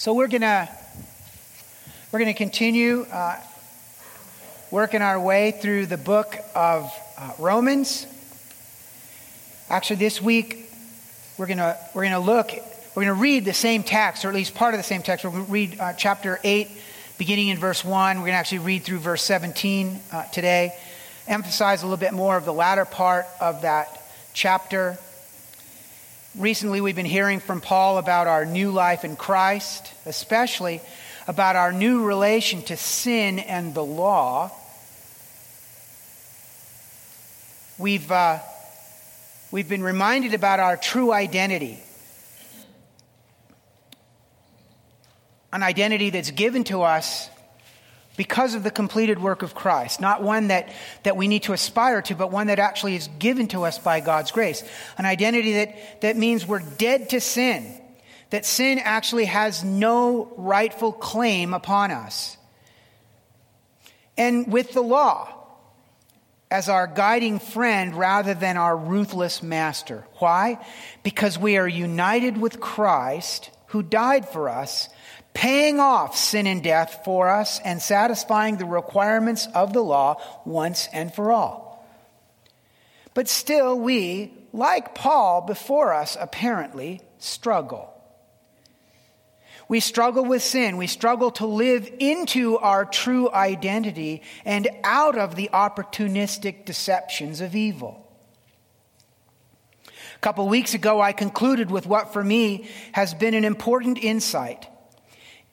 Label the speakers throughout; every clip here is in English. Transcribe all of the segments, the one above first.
Speaker 1: So we're gonna we're gonna continue uh, working our way through the book of uh, Romans. Actually, this week we're gonna we're gonna look we're gonna read the same text, or at least part of the same text. We're gonna read uh, chapter eight, beginning in verse one. We're gonna actually read through verse seventeen uh, today. Emphasize a little bit more of the latter part of that chapter. Recently, we've been hearing from Paul about our new life in Christ, especially about our new relation to sin and the law. We've, uh, we've been reminded about our true identity an identity that's given to us because of the completed work of Christ. Not one that, that we need to aspire to, but one that actually is given to us by God's grace. An identity that, that means we're dead to sin, that sin actually has no rightful claim upon us. And with the law as our guiding friend rather than our ruthless master. Why? Because we are united with Christ who died for us paying off sin and death for us and satisfying the requirements of the law once and for all. But still, we, like Paul before us, apparently struggle. We struggle with sin. We struggle to live into our true identity and out of the opportunistic deceptions of evil. A couple weeks ago, I concluded with what for me has been an important insight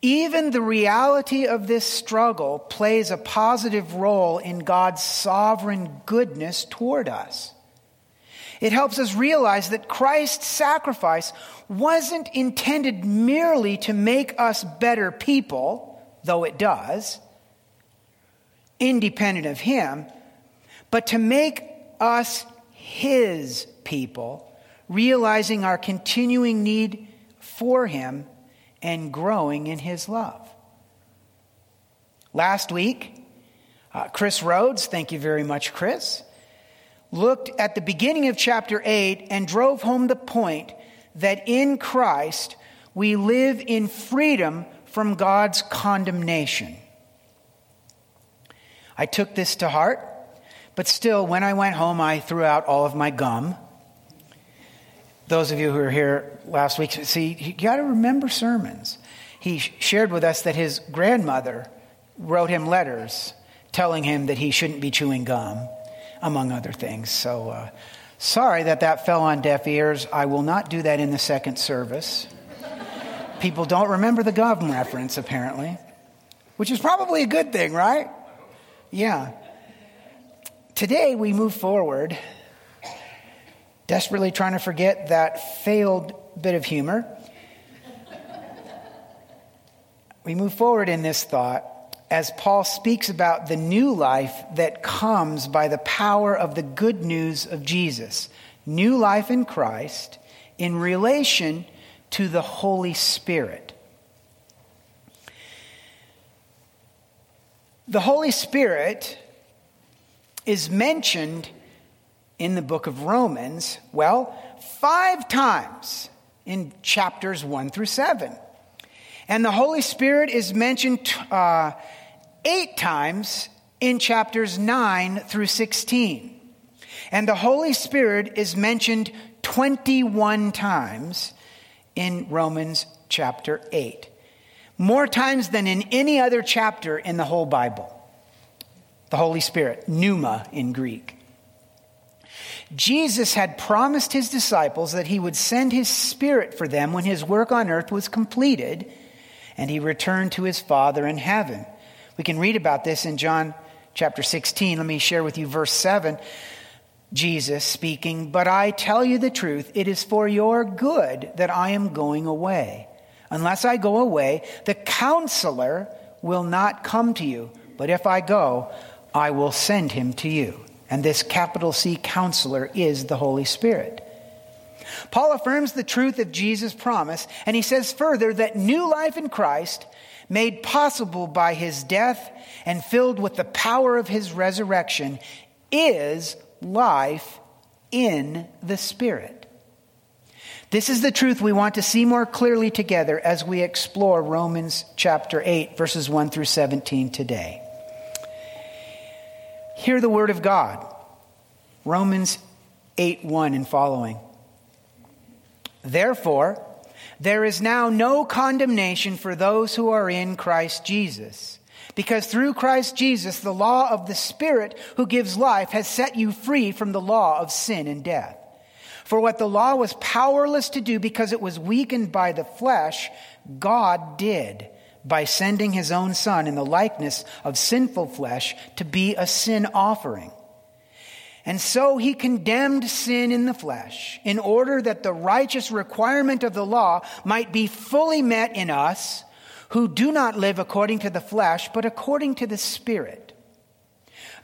Speaker 1: even the reality of this struggle plays a positive role in God's sovereign goodness toward us. It helps us realize that Christ's sacrifice wasn't intended merely to make us better people, though it does, independent of Him, but to make us His people, realizing our continuing need for Him and growing in his love. Last week, uh, Chris Rhodes, thank you very much, Chris, looked at the beginning of chapter 8 and drove home the point that in Christ we live in freedom from God's condemnation. I took this to heart, but still, when I went home, I threw out all of my gum those of you who were here last week, see, you got to remember sermons. He shared with us that his grandmother wrote him letters telling him that he shouldn't be chewing gum, among other things. So, uh, sorry that that fell on deaf ears. I will not do that in the second service. People don't remember the gum reference, apparently, which is probably a good thing, right? Yeah. Today we move forward desperately trying to forget that failed bit of humor. we move forward in this thought as Paul speaks about the new life that comes by the power of the good news of Jesus. New life in Christ in relation to the Holy Spirit. The Holy Spirit is mentioned in the book of Romans? Well, five times in chapters 1 through 7. And the Holy Spirit is mentioned uh, eight times in chapters 9 through 16. And the Holy Spirit is mentioned 21 times in Romans chapter 8. More times than in any other chapter in the whole Bible. The Holy Spirit, pneuma in Greek. Jesus had promised his disciples that he would send his spirit for them when his work on earth was completed and he returned to his Father in heaven. We can read about this in John chapter 16. Let me share with you verse 7. Jesus speaking, But I tell you the truth, it is for your good that I am going away. Unless I go away, the counselor will not come to you. But if I go, I will send him to you. And this capital C counselor is the Holy Spirit. Paul affirms the truth of Jesus' promise, and he says further that new life in Christ, made possible by his death and filled with the power of his resurrection, is life in the Spirit. This is the truth we want to see more clearly together as we explore Romans chapter 8, verses 1 through 17 today. Hear the word of God. Romans 8 1 and following. Therefore, there is now no condemnation for those who are in Christ Jesus. Because through Christ Jesus, the law of the Spirit who gives life has set you free from the law of sin and death. For what the law was powerless to do because it was weakened by the flesh, God did by sending his own Son in the likeness of sinful flesh to be a sin offering. And so he condemned sin in the flesh in order that the righteous requirement of the law might be fully met in us who do not live according to the flesh, but according to the Spirit.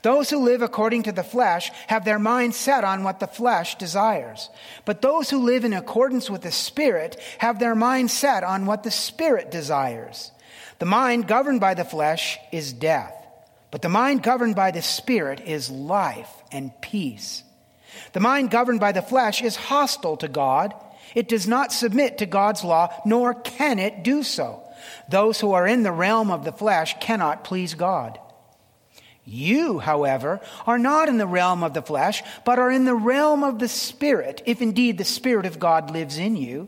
Speaker 1: Those who live according to the flesh have their mind set on what the flesh desires. But those who live in accordance with the Spirit have their mind set on what the Spirit desires. The mind governed by the flesh is death, but the mind governed by the Spirit is life and peace. The mind governed by the flesh is hostile to God. It does not submit to God's law, nor can it do so. Those who are in the realm of the flesh cannot please God. You, however, are not in the realm of the flesh, but are in the realm of the Spirit, if indeed the Spirit of God lives in you.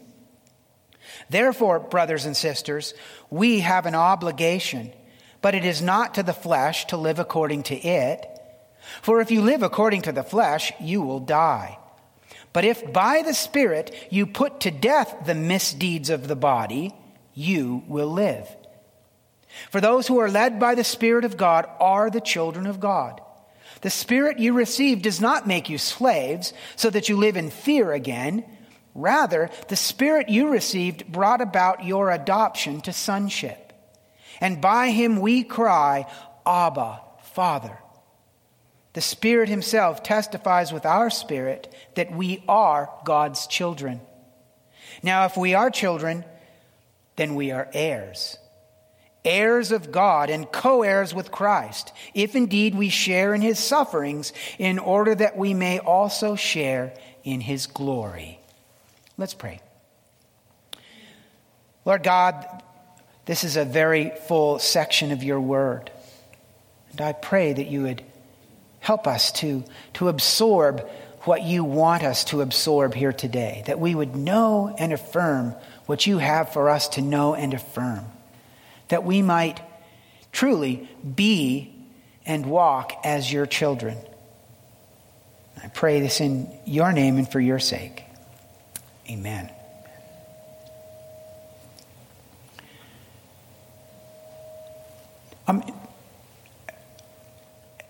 Speaker 1: Therefore, brothers and sisters, we have an obligation, but it is not to the flesh to live according to it. For if you live according to the flesh, you will die. But if by the Spirit you put to death the misdeeds of the body, you will live. For those who are led by the Spirit of God are the children of God. The Spirit you received does not make you slaves so that you live in fear again. Rather, the Spirit you received brought about your adoption to sonship. And by him we cry, Abba, Father. The Spirit Himself testifies with our spirit that we are God's children. Now, if we are children, then we are heirs heirs of God and co heirs with Christ, if indeed we share in his sufferings, in order that we may also share in his glory. Let's pray. Lord God, this is a very full section of your word. And I pray that you would help us to, to absorb what you want us to absorb here today, that we would know and affirm what you have for us to know and affirm that we might truly be and walk as your children. I pray this in your name and for your sake. Amen. Um,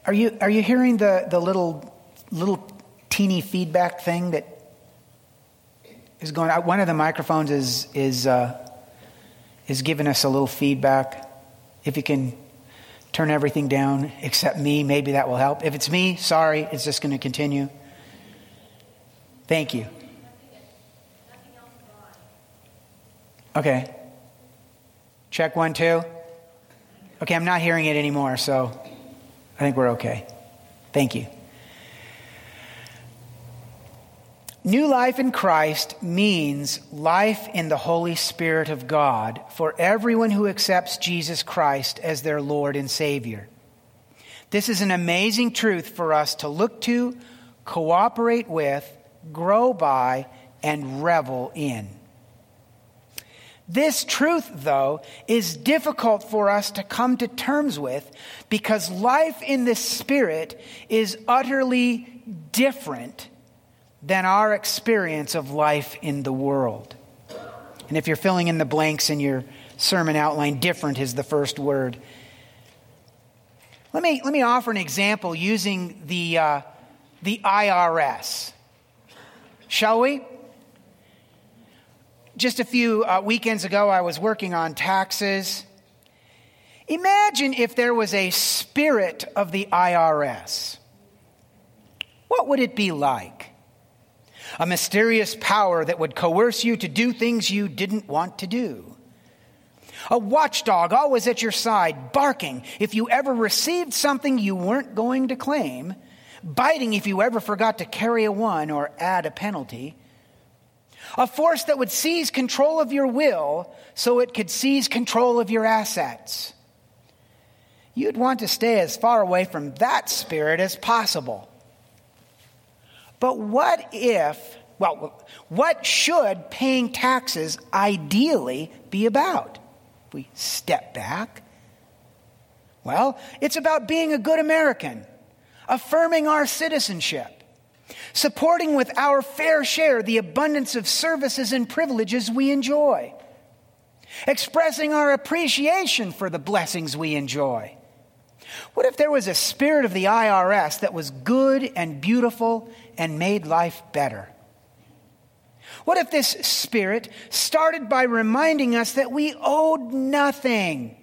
Speaker 1: are you are you hearing the, the little little teeny feedback thing that is going on? One of the microphones is is uh, is giving us a little feedback. If you can turn everything down except me, maybe that will help. If it's me, sorry, it's just going to continue. Thank you. Okay. Check one, two. Okay, I'm not hearing it anymore, so I think we're okay. Thank you. New life in Christ means life in the Holy Spirit of God for everyone who accepts Jesus Christ as their Lord and Savior. This is an amazing truth for us to look to, cooperate with, grow by, and revel in. This truth, though, is difficult for us to come to terms with because life in the Spirit is utterly different than our experience of life in the world. And if you're filling in the blanks in your sermon outline, different is the first word. Let me, let me offer an example using the, uh, the IRS. Shall we? Just a few uh, weekends ago, I was working on taxes. Imagine if there was a spirit of the IRS. What would it be like? A mysterious power that would coerce you to do things you didn't want to do. A watchdog always at your side, barking if you ever received something you weren't going to claim, biting if you ever forgot to carry a one or add a penalty. A force that would seize control of your will so it could seize control of your assets. You'd want to stay as far away from that spirit as possible. But what if, well, what should paying taxes ideally be about? If we step back. Well, it's about being a good American, affirming our citizenship, supporting with our fair share the abundance of services and privileges we enjoy, expressing our appreciation for the blessings we enjoy. What if there was a spirit of the IRS that was good and beautiful and made life better? What if this spirit started by reminding us that we owed nothing,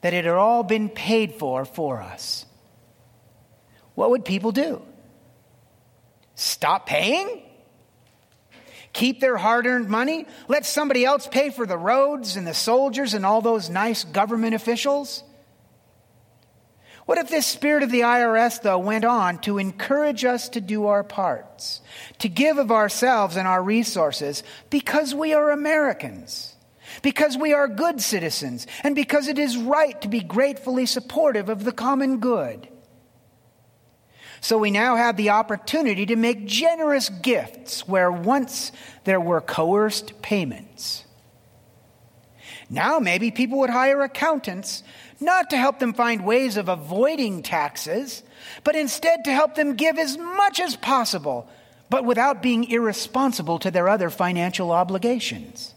Speaker 1: that it had all been paid for for us? What would people do? Stop paying? Keep their hard earned money? Let somebody else pay for the roads and the soldiers and all those nice government officials? What if this spirit of the IRS, though, went on to encourage us to do our parts, to give of ourselves and our resources because we are Americans, because we are good citizens, and because it is right to be gratefully supportive of the common good? So we now have the opportunity to make generous gifts where once there were coerced payments. Now maybe people would hire accountants not to help them find ways of avoiding taxes, but instead to help them give as much as possible, but without being irresponsible to their other financial obligations.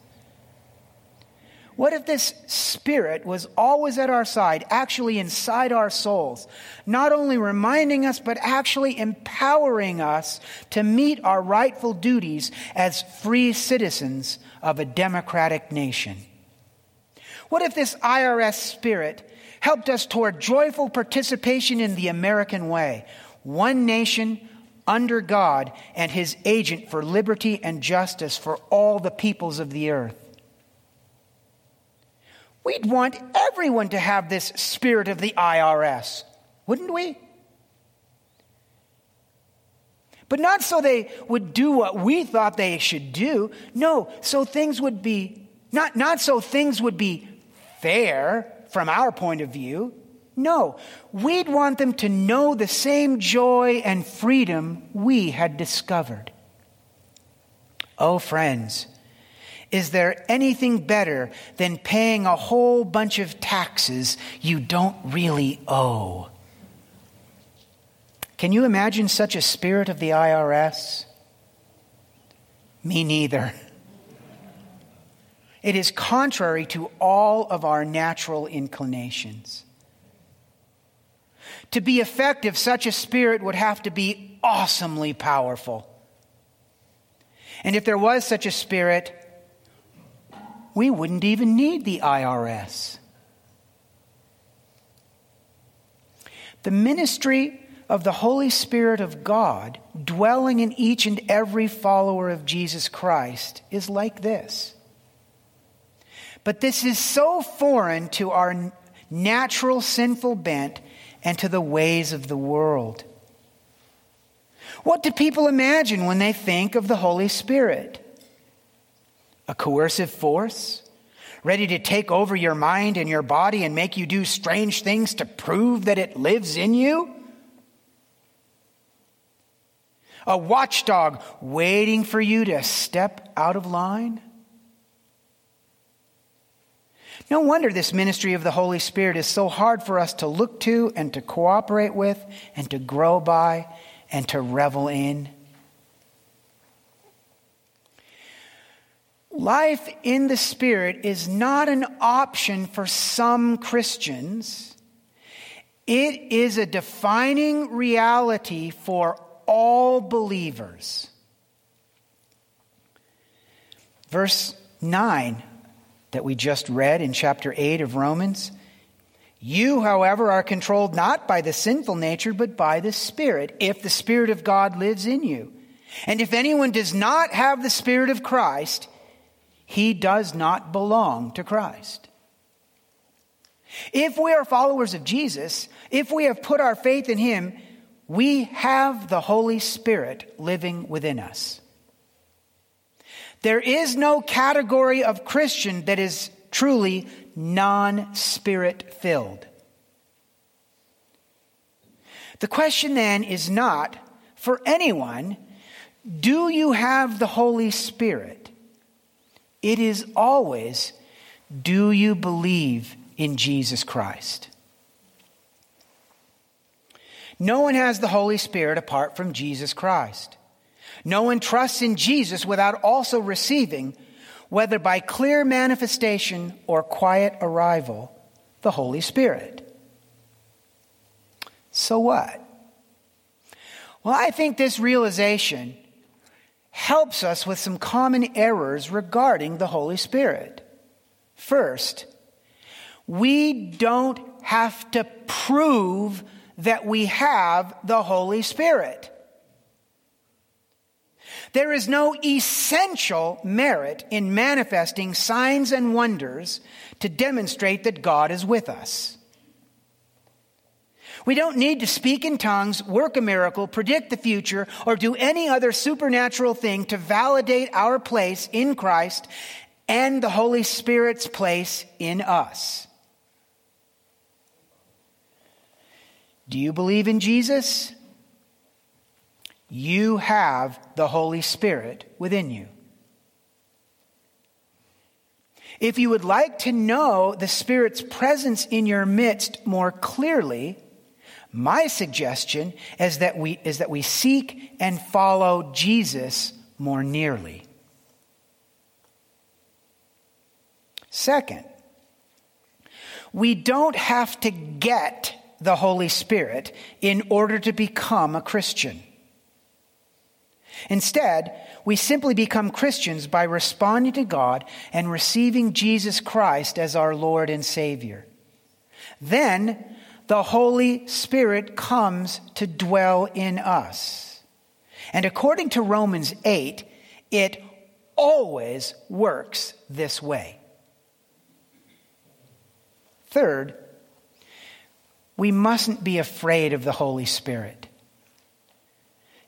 Speaker 1: What if this spirit was always at our side, actually inside our souls, not only reminding us, but actually empowering us to meet our rightful duties as free citizens of a democratic nation? What if this IRS spirit helped us toward joyful participation in the American way. One nation under God and his agent for liberty and justice for all the peoples of the earth. We'd want everyone to have this spirit of the IRS, wouldn't we? But not so they would do what we thought they should do. No, so things would be, not, not so things would be fair from our point of view. No, we'd want them to know the same joy and freedom we had discovered. Oh, friends, is there anything better than paying a whole bunch of taxes you don't really owe? Can you imagine such a spirit of the IRS? Me neither. It is contrary to all of our natural inclinations. To be effective, such a spirit would have to be awesomely powerful. And if there was such a spirit, we wouldn't even need the IRS. The ministry of the Holy Spirit of God dwelling in each and every follower of Jesus Christ is like this but this is so foreign to our natural sinful bent and to the ways of the world. What do people imagine when they think of the Holy Spirit? A coercive force? Ready to take over your mind and your body and make you do strange things to prove that it lives in you? A watchdog waiting for you to step out of line? No wonder this ministry of the Holy Spirit is so hard for us to look to and to cooperate with and to grow by and to revel in. Life in the Spirit is not an option for some Christians. It is a defining reality for all believers. Verse 9 that we just read in chapter 8 of Romans. You, however, are controlled not by the sinful nature, but by the Spirit, if the Spirit of God lives in you. And if anyone does not have the Spirit of Christ, he does not belong to Christ. If we are followers of Jesus, if we have put our faith in Him, we have the Holy Spirit living within us. There is no category of Christian that is truly non spirit filled. The question then is not for anyone, do you have the Holy Spirit? It is always, do you believe in Jesus Christ? No one has the Holy Spirit apart from Jesus Christ. No one trusts in Jesus without also receiving, whether by clear manifestation or quiet arrival, the Holy Spirit. So what? Well, I think this realization helps us with some common errors regarding the Holy Spirit. First, we don't have to prove that we have the Holy Spirit. There is no essential merit in manifesting signs and wonders to demonstrate that God is with us. We don't need to speak in tongues, work a miracle, predict the future, or do any other supernatural thing to validate our place in Christ and the Holy Spirit's place in us. Do you believe in Jesus? You have the Holy Spirit within you. If you would like to know the Spirit's presence in your midst more clearly, my suggestion is that we, is that we seek and follow Jesus more nearly. Second, we don't have to get the Holy Spirit in order to become a Christian. Instead, we simply become Christians by responding to God and receiving Jesus Christ as our Lord and Savior. Then the Holy Spirit comes to dwell in us. And according to Romans 8, it always works this way. Third, we mustn't be afraid of the Holy Spirit.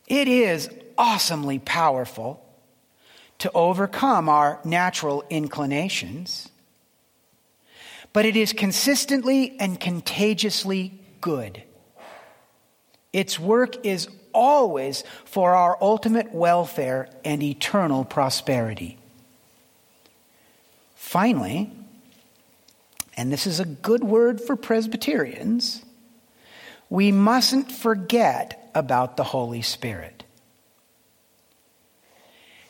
Speaker 1: It is awesomely powerful to overcome our natural inclinations, but it is consistently and contagiously good. Its work is always for our ultimate welfare and eternal prosperity. Finally, and this is a good word for Presbyterians, we mustn't forget about the Holy Spirit.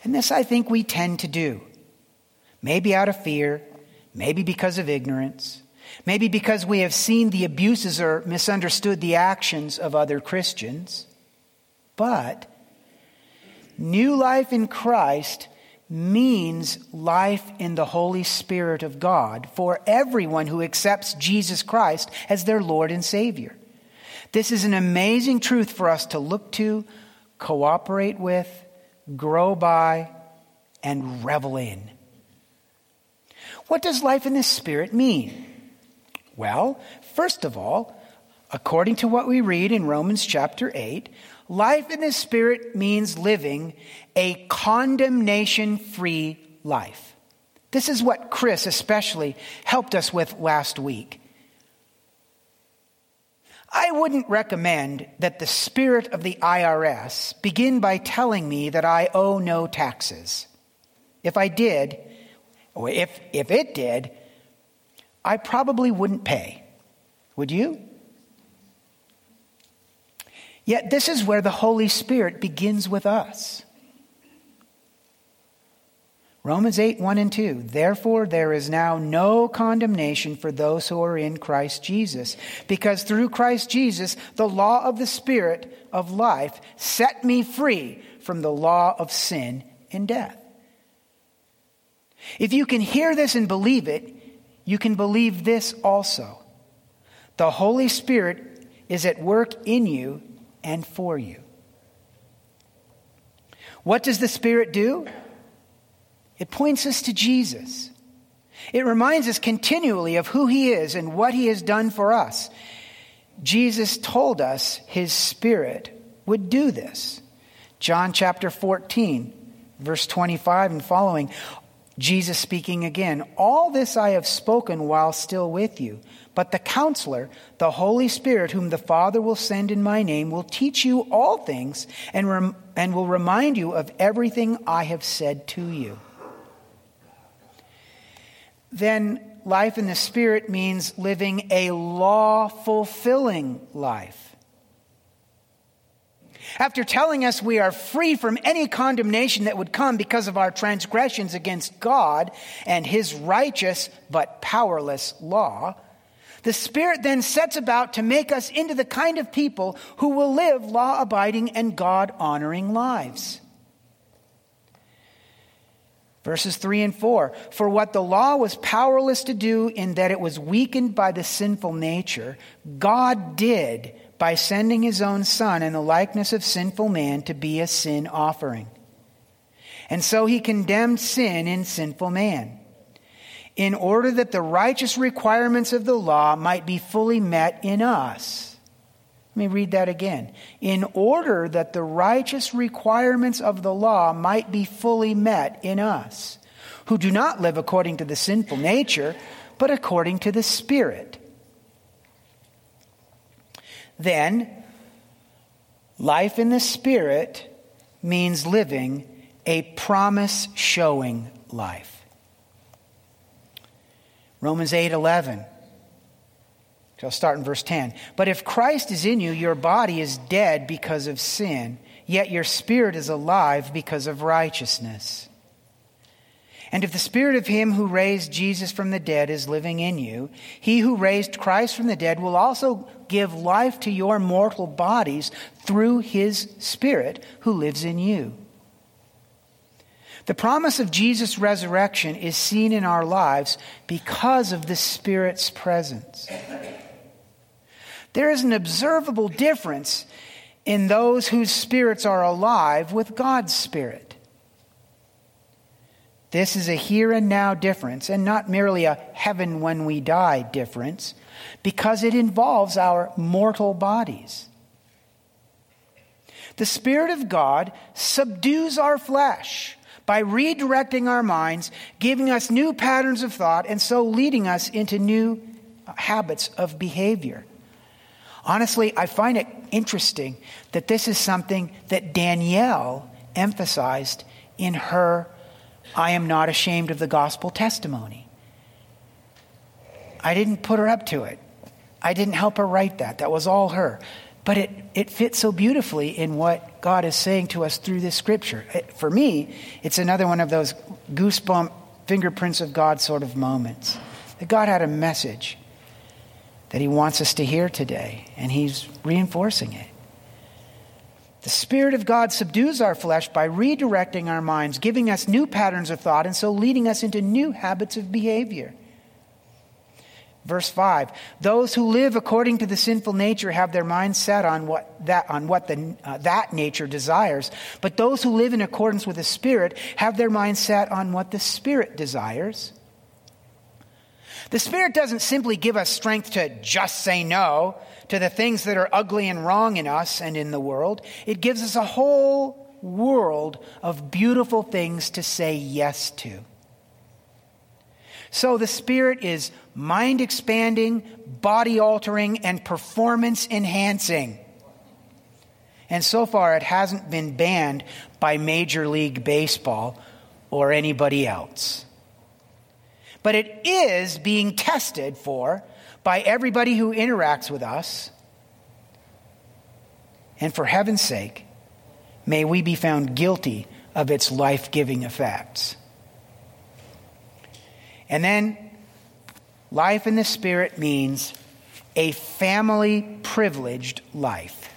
Speaker 1: And this I think we tend to do. Maybe out of fear, maybe because of ignorance, maybe because we have seen the abuses or misunderstood the actions of other Christians. But new life in Christ means life in the Holy Spirit of God for everyone who accepts Jesus Christ as their Lord and Savior. This is an amazing truth for us to look to, cooperate with, grow by, and revel in. What does life in the Spirit mean? Well, first of all, according to what we read in Romans chapter 8, life in the Spirit means living a condemnation free life. This is what Chris especially helped us with last week. I wouldn't recommend that the spirit of the IRS begin by telling me that I owe no taxes. If I did, or if, if it did, I probably wouldn't pay. Would you? Yet this is where the Holy Spirit begins with us. Romans 8, 1 and 2. Therefore, there is now no condemnation for those who are in Christ Jesus, because through Christ Jesus, the law of the Spirit of life set me free from the law of sin and death. If you can hear this and believe it, you can believe this also. The Holy Spirit is at work in you and for you. What does the Spirit do? It points us to Jesus. It reminds us continually of who He is and what He has done for us. Jesus told us His Spirit would do this. John chapter 14, verse 25 and following. Jesus speaking again, All this I have spoken while still with you. But the counselor, the Holy Spirit, whom the Father will send in my name, will teach you all things and, rem- and will remind you of everything I have said to you. Then life in the Spirit means living a law fulfilling life. After telling us we are free from any condemnation that would come because of our transgressions against God and His righteous but powerless law, the Spirit then sets about to make us into the kind of people who will live law abiding and God honoring lives. Verses 3 and 4 For what the law was powerless to do in that it was weakened by the sinful nature, God did by sending his own Son in the likeness of sinful man to be a sin offering. And so he condemned sin in sinful man, in order that the righteous requirements of the law might be fully met in us. Let me read that again. In order that the righteous requirements of the law might be fully met in us, who do not live according to the sinful nature, but according to the Spirit. Then, life in the Spirit means living a promise showing life. Romans 8 11. I'll start in verse 10. But if Christ is in you, your body is dead because of sin, yet your spirit is alive because of righteousness. And if the spirit of him who raised Jesus from the dead is living in you, he who raised Christ from the dead will also give life to your mortal bodies through his spirit who lives in you. The promise of Jesus' resurrection is seen in our lives because of the Spirit's presence. There is an observable difference in those whose spirits are alive with God's Spirit. This is a here and now difference, and not merely a heaven when we die difference, because it involves our mortal bodies. The Spirit of God subdues our flesh by redirecting our minds, giving us new patterns of thought, and so leading us into new habits of behavior. Honestly, I find it interesting that this is something that Danielle emphasized in her I am not ashamed of the gospel testimony. I didn't put her up to it. I didn't help her write that. That was all her. But it, it fits so beautifully in what God is saying to us through this scripture. It, for me, it's another one of those goosebump fingerprints of God sort of moments. That God had a message that He wants us to hear today, and He's reinforcing it. The Spirit of God subdues our flesh by redirecting our minds, giving us new patterns of thought, and so leading us into new habits of behavior. Verse 5 Those who live according to the sinful nature have their minds set on what that, on what the, uh, that nature desires, but those who live in accordance with the Spirit have their minds set on what the Spirit desires. The Spirit doesn't simply give us strength to just say no to the things that are ugly and wrong in us and in the world. It gives us a whole world of beautiful things to say yes to. So the Spirit is mind expanding, body altering, and performance enhancing. And so far, it hasn't been banned by Major League Baseball or anybody else. But it is being tested for by everybody who interacts with us. And for heaven's sake, may we be found guilty of its life giving effects. And then, life in the Spirit means a family privileged life.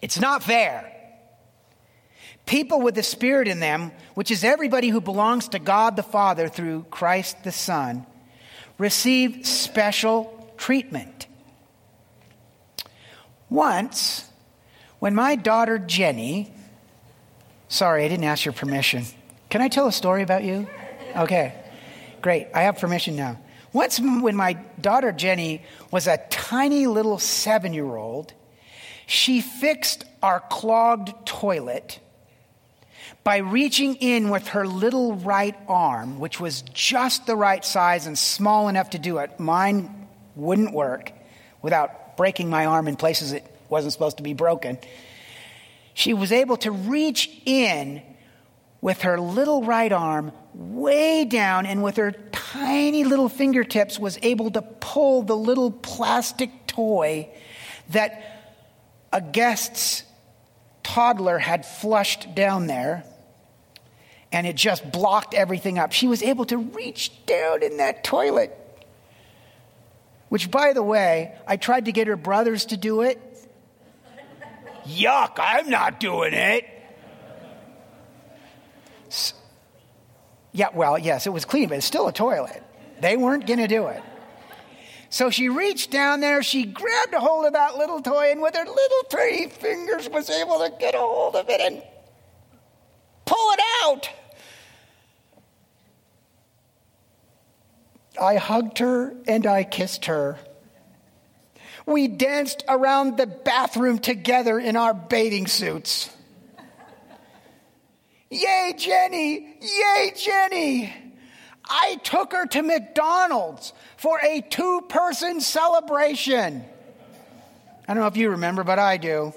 Speaker 1: It's not fair. People with the Spirit in them, which is everybody who belongs to God the Father through Christ the Son, receive special treatment. Once, when my daughter Jenny, sorry, I didn't ask your permission. Can I tell a story about you? Okay, great. I have permission now. Once, when my daughter Jenny was a tiny little seven year old, she fixed our clogged toilet by reaching in with her little right arm, which was just the right size and small enough to do it. Mine wouldn't work without breaking my arm in places it wasn't supposed to be broken. She was able to reach in with her little right arm way down and with her tiny little fingertips was able to pull the little plastic toy that a guest's toddler had flushed down there and it just blocked everything up. She was able to reach down in that toilet. Which, by the way, I tried to get her brothers to do it. Yuck, I'm not doing it. Yeah, well, yes, it was clean, but it's still a toilet. They weren't going to do it. So she reached down there, she grabbed a hold of that little toy, and with her little tiny fingers was able to get a hold of it and pull it out. I hugged her and I kissed her. We danced around the bathroom together in our bathing suits. Yay, Jenny! Yay, Jenny! I took her to McDonald's for a two person celebration. I don't know if you remember, but I do.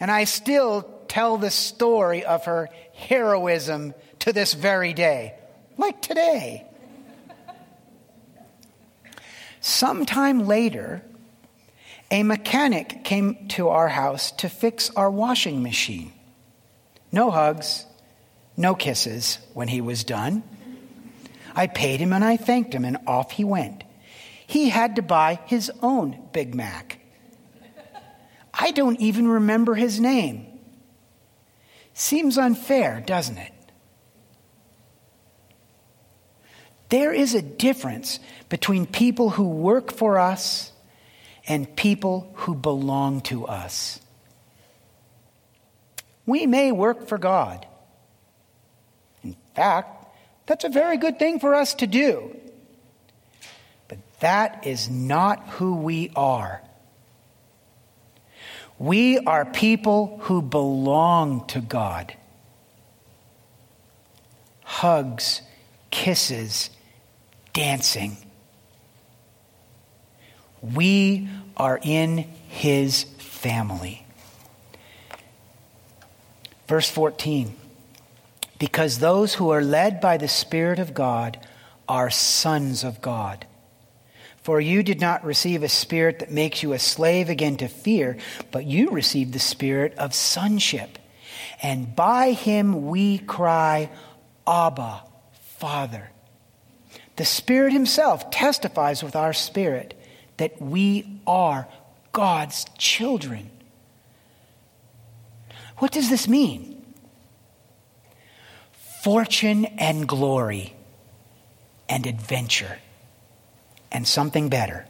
Speaker 1: And I still tell the story of her heroism to this very day, like today. Sometime later, a mechanic came to our house to fix our washing machine. No hugs, no kisses when he was done. I paid him and I thanked him, and off he went. He had to buy his own Big Mac. I don't even remember his name. Seems unfair, doesn't it? There is a difference between people who work for us and people who belong to us. We may work for God. In fact, that's a very good thing for us to do. But that is not who we are. We are people who belong to God. Hugs, kisses, dancing. We are in His family. Verse 14 Because those who are led by the Spirit of God are sons of God. For you did not receive a spirit that makes you a slave again to fear, but you received the spirit of sonship. And by him we cry, Abba, Father. The Spirit Himself testifies with our spirit that we are God's children. What does this mean? Fortune and glory and adventure and something better.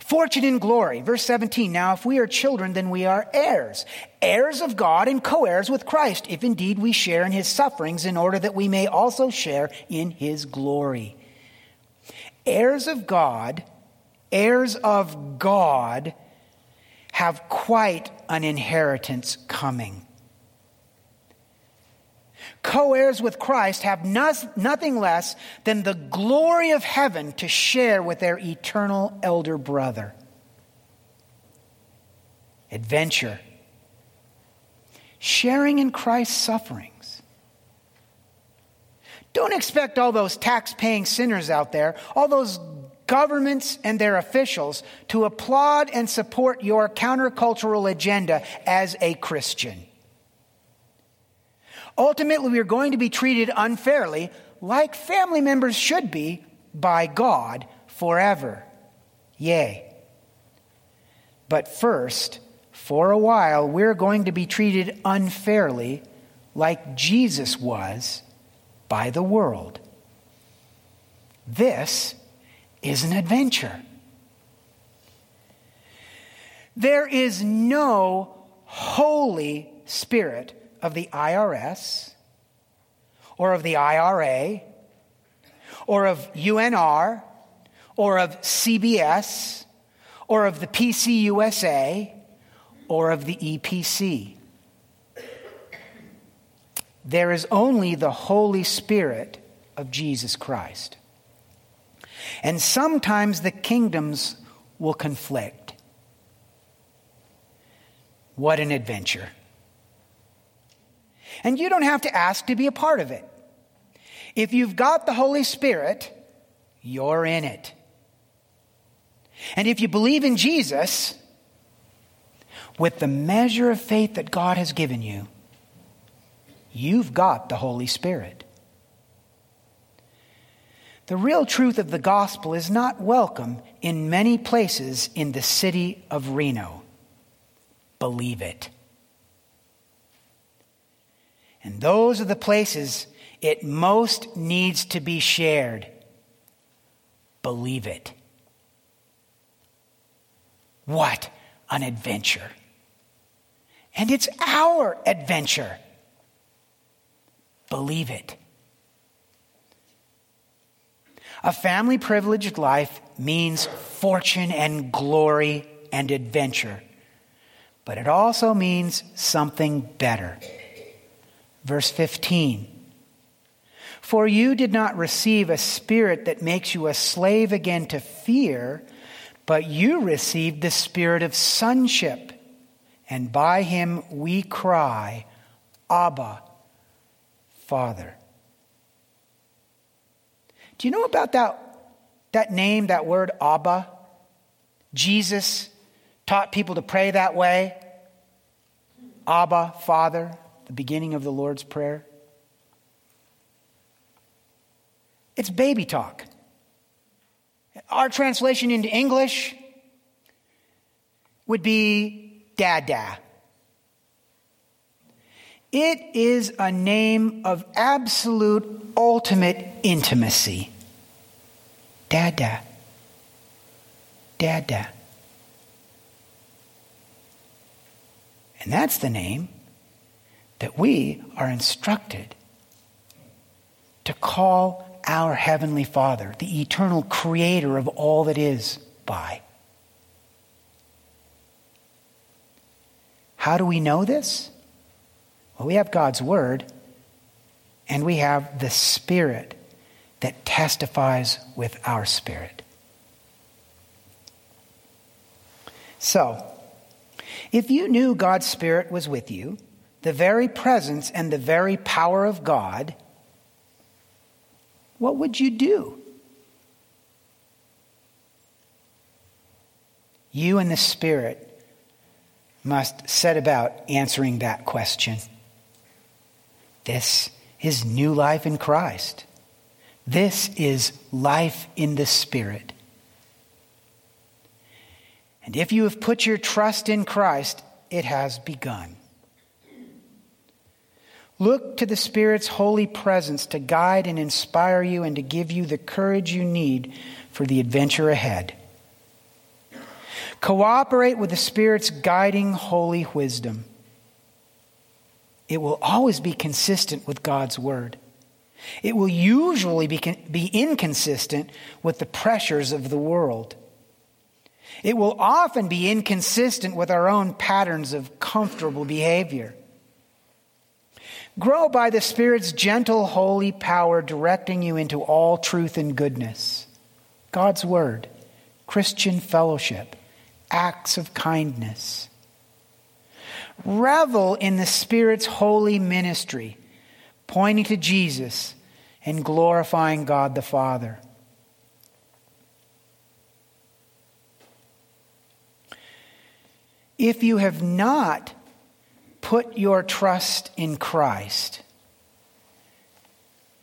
Speaker 1: Fortune and glory. Verse 17. Now, if we are children, then we are heirs, heirs of God and co heirs with Christ, if indeed we share in his sufferings, in order that we may also share in his glory. Heirs of God, heirs of God, have quite an inheritance coming co heirs with Christ have nothing less than the glory of heaven to share with their eternal elder brother. Adventure. Sharing in Christ's sufferings. Don't expect all those tax paying sinners out there, all those governments and their officials, to applaud and support your countercultural agenda as a Christian. Ultimately, we are going to be treated unfairly, like family members should be, by God forever. Yea. But first, for a while, we're going to be treated unfairly like Jesus was by the world. This is an adventure. There is no Holy Spirit of the IRS or of the IRA or of UNR or of CBS or of the PCUSA or of the EPC. There is only the Holy Spirit of Jesus Christ. And sometimes the kingdoms will conflict. What an adventure. And you don't have to ask to be a part of it. If you've got the Holy Spirit, you're in it. And if you believe in Jesus, with the measure of faith that God has given you, you've got the Holy Spirit. The real truth of the gospel is not welcome in many places in the city of Reno. Believe it. And those are the places it most needs to be shared. Believe it. What an adventure! And it's our adventure. Believe it. A family privileged life means fortune and glory and adventure, but it also means something better. Verse 15 For you did not receive a spirit that makes you a slave again to fear, but you received the spirit of sonship, and by him we cry, Abba, Father. Do you know about that, that name, that word Abba? Jesus taught people to pray that way. Abba, Father the beginning of the Lord's Prayer? It's baby talk. Our translation into English would be Dada. It is a name of absolute, ultimate intimacy. Dada. Dada. And that's the name that we are instructed to call our Heavenly Father, the eternal creator of all that is, by. How do we know this? Well, we have God's Word, and we have the Spirit that testifies with our spirit. So, if you knew God's Spirit was with you, the very presence and the very power of God, what would you do? You and the Spirit must set about answering that question. This is new life in Christ. This is life in the Spirit. And if you have put your trust in Christ, it has begun. Look to the Spirit's holy presence to guide and inspire you and to give you the courage you need for the adventure ahead. Cooperate with the Spirit's guiding holy wisdom. It will always be consistent with God's Word. It will usually be, be inconsistent with the pressures of the world. It will often be inconsistent with our own patterns of comfortable behavior. Grow by the Spirit's gentle, holy power, directing you into all truth and goodness. God's Word, Christian fellowship, acts of kindness. Revel in the Spirit's holy ministry, pointing to Jesus and glorifying God the Father. If you have not put your trust in Christ,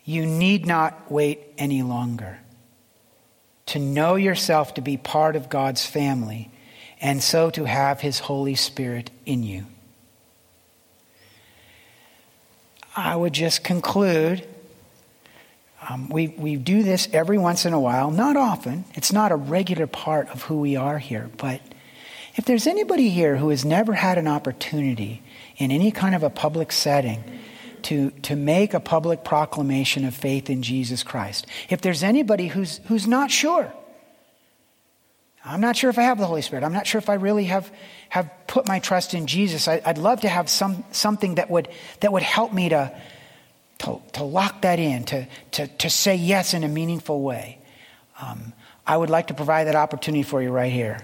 Speaker 1: you need not wait any longer. To know yourself to be part of God's family and so to have his Holy Spirit in you. I would just conclude. Um, we, we do this every once in a while, not often. It's not a regular part of who we are here. But if there's anybody here who has never had an opportunity in any kind of a public setting to, to make a public proclamation of faith in Jesus Christ, if there's anybody who's, who's not sure, I'm not sure if I have the Holy Spirit. I'm not sure if I really have, have put my trust in Jesus. I, would love to have some, something that would, that would help me to, to, to lock that in, to, to, to say yes in a meaningful way. Um, I would like to provide that opportunity for you right here.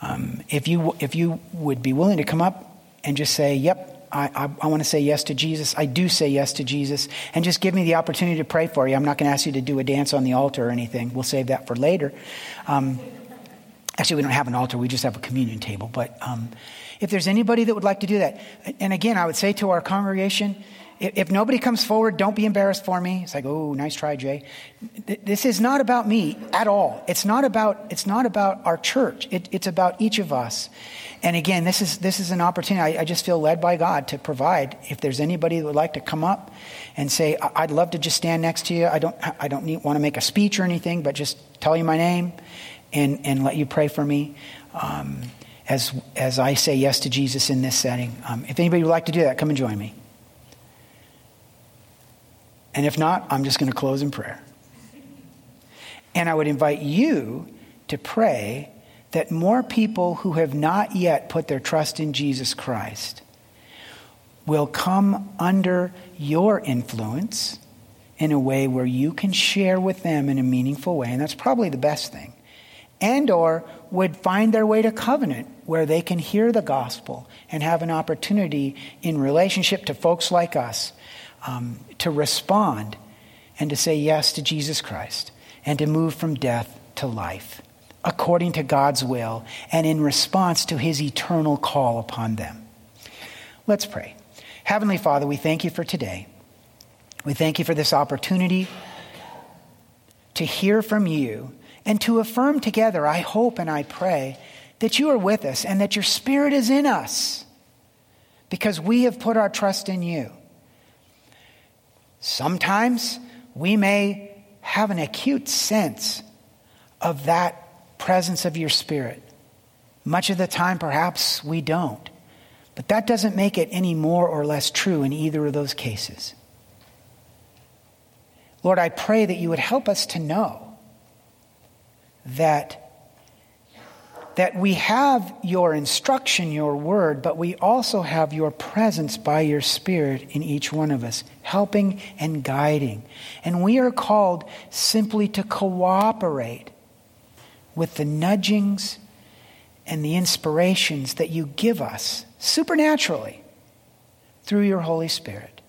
Speaker 1: Um, if, you, if you would be willing to come up and just say, Yep, I, I, I want to say yes to Jesus. I do say yes to Jesus. And just give me the opportunity to pray for you. I'm not going to ask you to do a dance on the altar or anything. We'll save that for later. Um, Actually, we don't have an altar, we just have a communion table. But um, if there's anybody that would like to do that, and again, I would say to our congregation, if, nobody comes forward, don't be embarrassed for me. It's like, oh, nice try, Jay. This is not about me at all. It's not about, it's not about our church. It, it's about each of us. And again, this is, this is an opportunity. I, I, just feel led by God to provide. If there's anybody that would like to come up and say, I'd love to just stand next to you. I don't, I don't need, want to make a speech or anything, but just tell you my name and, and let you pray for me um, as, as I say yes to Jesus in this setting. Um, if anybody would like to do that, come and join me. And if not, I'm just going to close in prayer. And I would invite you to pray that more people who have not yet put their trust in Jesus Christ will come under your influence in a way where you can share with them in a meaningful way. And that's probably the best thing and or would find their way to covenant where they can hear the gospel and have an opportunity in relationship to folks like us um, to respond and to say yes to jesus christ and to move from death to life according to god's will and in response to his eternal call upon them. Let's pray. Heavenly father we thank you for today. We thank you for this opportunity to hear from you and to affirm together, I hope and I pray that you are with us and that your Spirit is in us because we have put our trust in you. Sometimes we may have an acute sense of that presence of your Spirit. Much of the time, perhaps we don't. But that doesn't make it any more or less true in either of those cases. Lord, I pray that you would help us to know that that we have your instruction, your word, but we also have your presence by your Spirit in each one of us, helping and guiding. And we are called simply to cooperate with the nudgings and the inspirations that you give us supernaturally through your Holy Spirit,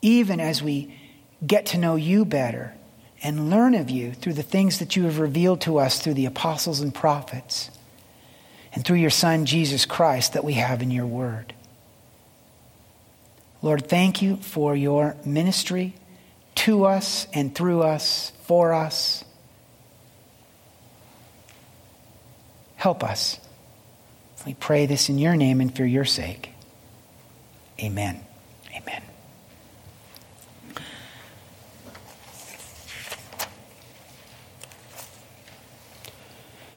Speaker 1: even as we get to know you better and learn of you through the things that you have revealed to us through the apostles and prophets and through your Son, Jesus Christ, that we have in your word. Lord, thank you for your ministry to us and through us, for us. Help us. We pray this in your name and for your sake. Amen. Amen.